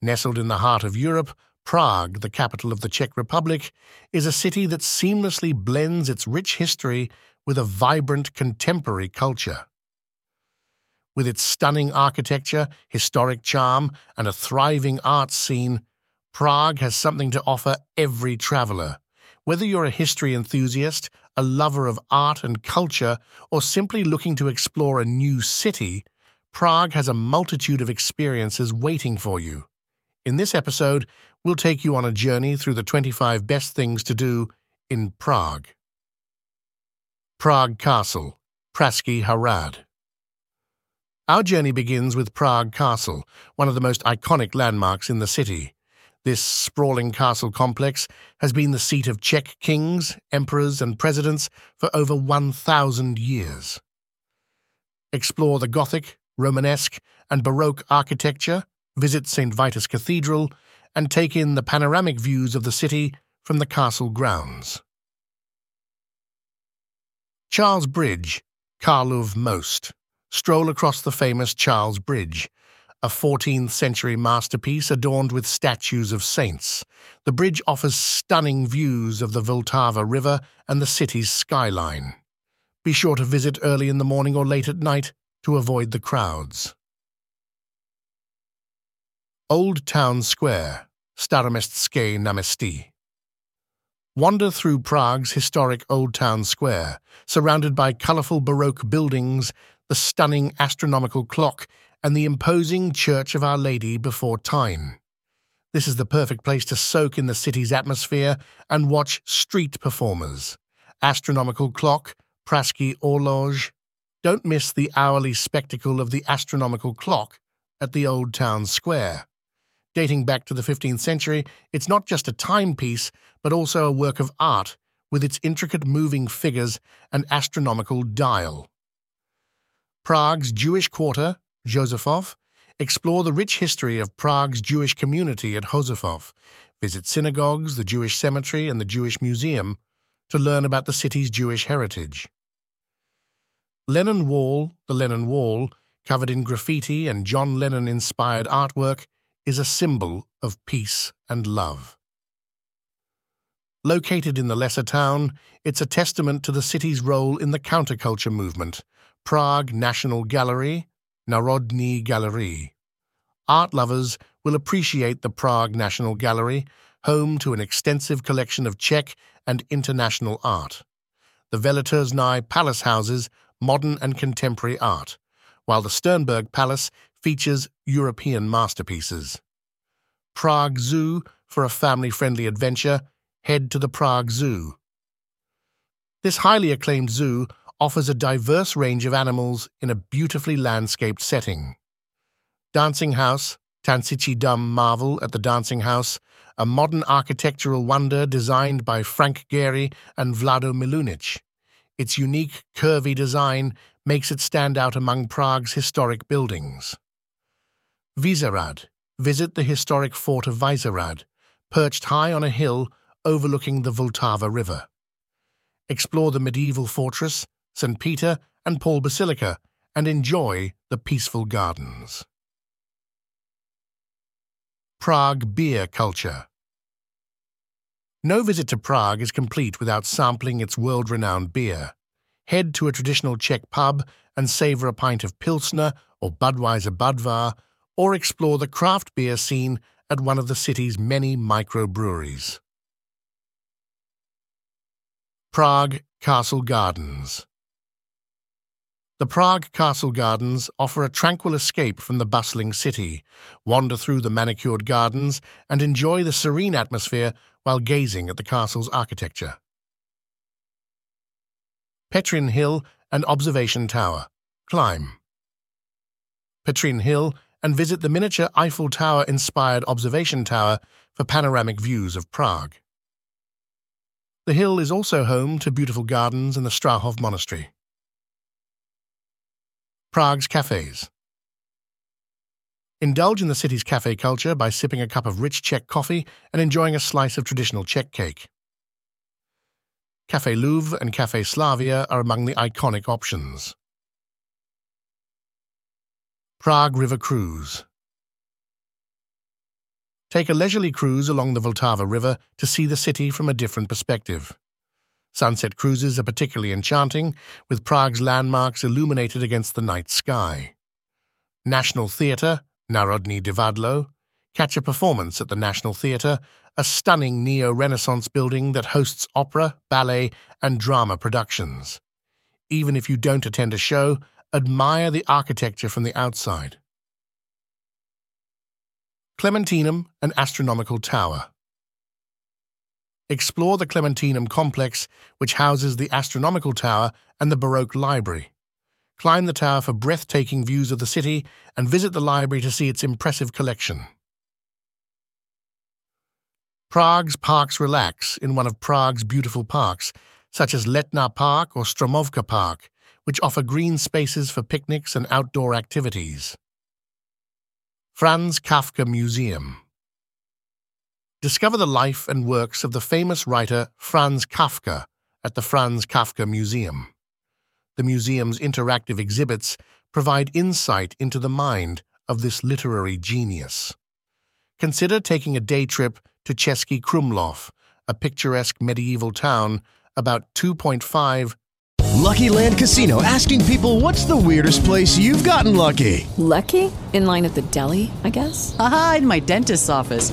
Nestled in the heart of Europe, Prague, the capital of the Czech Republic, is a city that seamlessly blends its rich history with a vibrant contemporary culture. With its stunning architecture, historic charm, and a thriving arts scene, Prague has something to offer every traveler. Whether you're a history enthusiast, a lover of art and culture, or simply looking to explore a new city, Prague has a multitude of experiences waiting for you. In this episode, we'll take you on a journey through the 25 best things to do in Prague. Prague Castle, Pražský hrad. Our journey begins with Prague Castle, one of the most iconic landmarks in the city. This sprawling castle complex has been the seat of Czech kings, emperors, and presidents for over 1,000 years. Explore the Gothic, Romanesque, and Baroque architecture, visit St. Vitus Cathedral, and take in the panoramic views of the city from the castle grounds. Charles Bridge, Karlov Most. Stroll across the famous Charles Bridge, a 14th century masterpiece adorned with statues of saints. The bridge offers stunning views of the Vltava River and the city's skyline. Be sure to visit early in the morning or late at night to avoid the crowds. Old Town Square, Staroměstské náměstí. Wander through Prague's historic Old Town Square, surrounded by colourful Baroque buildings, the stunning astronomical clock, and the imposing Church of Our Lady before Týn. This is the perfect place to soak in the city's atmosphere and watch street performers. Astronomical clock, Pražský orloj. Don't miss the hourly spectacle of the astronomical clock at the Old Town Square. Dating back to the 15th century, it's not just a timepiece, but also a work of art with its intricate moving figures and astronomical dial. Prague's Jewish quarter, Josefov, explore the rich history of Prague's Jewish community at Josefov, visit synagogues, the Jewish cemetery, and the Jewish museum to learn about the city's Jewish heritage. Lennon Wall, the Lennon Wall, covered in graffiti and John Lennon inspired artwork, is a symbol of peace and love. Located in the lesser town, it's a testament to the city's role in the counterculture movement. Prague National Gallery, Národní Galerie. Art lovers will appreciate the Prague National Gallery, home to an extensive collection of Czech and international art. The Veletržní Palace houses modern and contemporary art, while the Sternberg Palace features European masterpieces. Prague Zoo for a family-friendly adventure, head to the Prague Zoo. This highly acclaimed zoo offers a diverse range of animals in a beautifully landscaped setting. Dancing House, Tančící dům Marvel at the Dancing House, a modern architectural wonder designed by Frank Gehry and Vlado Milunić. Its unique, curvy design makes it stand out among Prague's historic buildings. Vyšehrad. Visit the historic fort of Vyšehrad, perched high on a hill overlooking the Vltava River. Explore the medieval fortress, St. Peter and Paul Basilica, and enjoy the peaceful gardens. Prague Beer Culture No visit to Prague is complete without sampling its world-renowned beer. Head to a traditional Czech pub and savor a pint of Pilsner or Budweiser Budvar, or explore the craft beer scene at one of the city's many microbreweries. Prague Castle Gardens The Prague Castle Gardens offer a tranquil escape from the bustling city, wander through the manicured gardens, and enjoy the serene atmosphere while gazing at the castle's architecture. Petrin Hill and Observation Tower. Climb. Petrin Hill and visit the miniature Eiffel Tower inspired observation tower for panoramic views of Prague. The hill is also home to beautiful gardens and the Strahov Monastery. Prague's cafes. Indulge in the city's cafe culture by sipping a cup of rich Czech coffee and enjoying a slice of traditional Czech cake. Café Louvre and Café Slavia are among the iconic options. Prague River Cruise Take a leisurely cruise along the Vltava River to see the city from a different perspective. Sunset cruises are particularly enchanting, with Prague's landmarks illuminated against the night sky. National Theatre, Národní Divadlo, catch a performance at the National Theatre, a stunning neo Renaissance building that hosts opera, ballet, and drama productions. Even if you don't attend a show, admire the architecture from the outside. Clementinum and Astronomical Tower. Explore the Clementinum complex, which houses the Astronomical Tower and the Baroque Library. Climb the tower for breathtaking views of the city and visit the library to see its impressive collection. Prague's parks relax in one of Prague's beautiful parks, such as Letná Park or Stromovka Park, which offer green spaces for picnics and outdoor activities. Franz Kafka Museum. Discover the life and works of the famous writer Franz Kafka at the Franz Kafka Museum. The museum's interactive exhibits provide insight into the mind of this literary genius. Consider taking a day trip to Český Krumlov, a picturesque medieval town about 2.5 Lucky Land Casino asking people what's the weirdest place you've gotten lucky? Lucky? In line at the deli, I guess? Aha, in my dentist's office.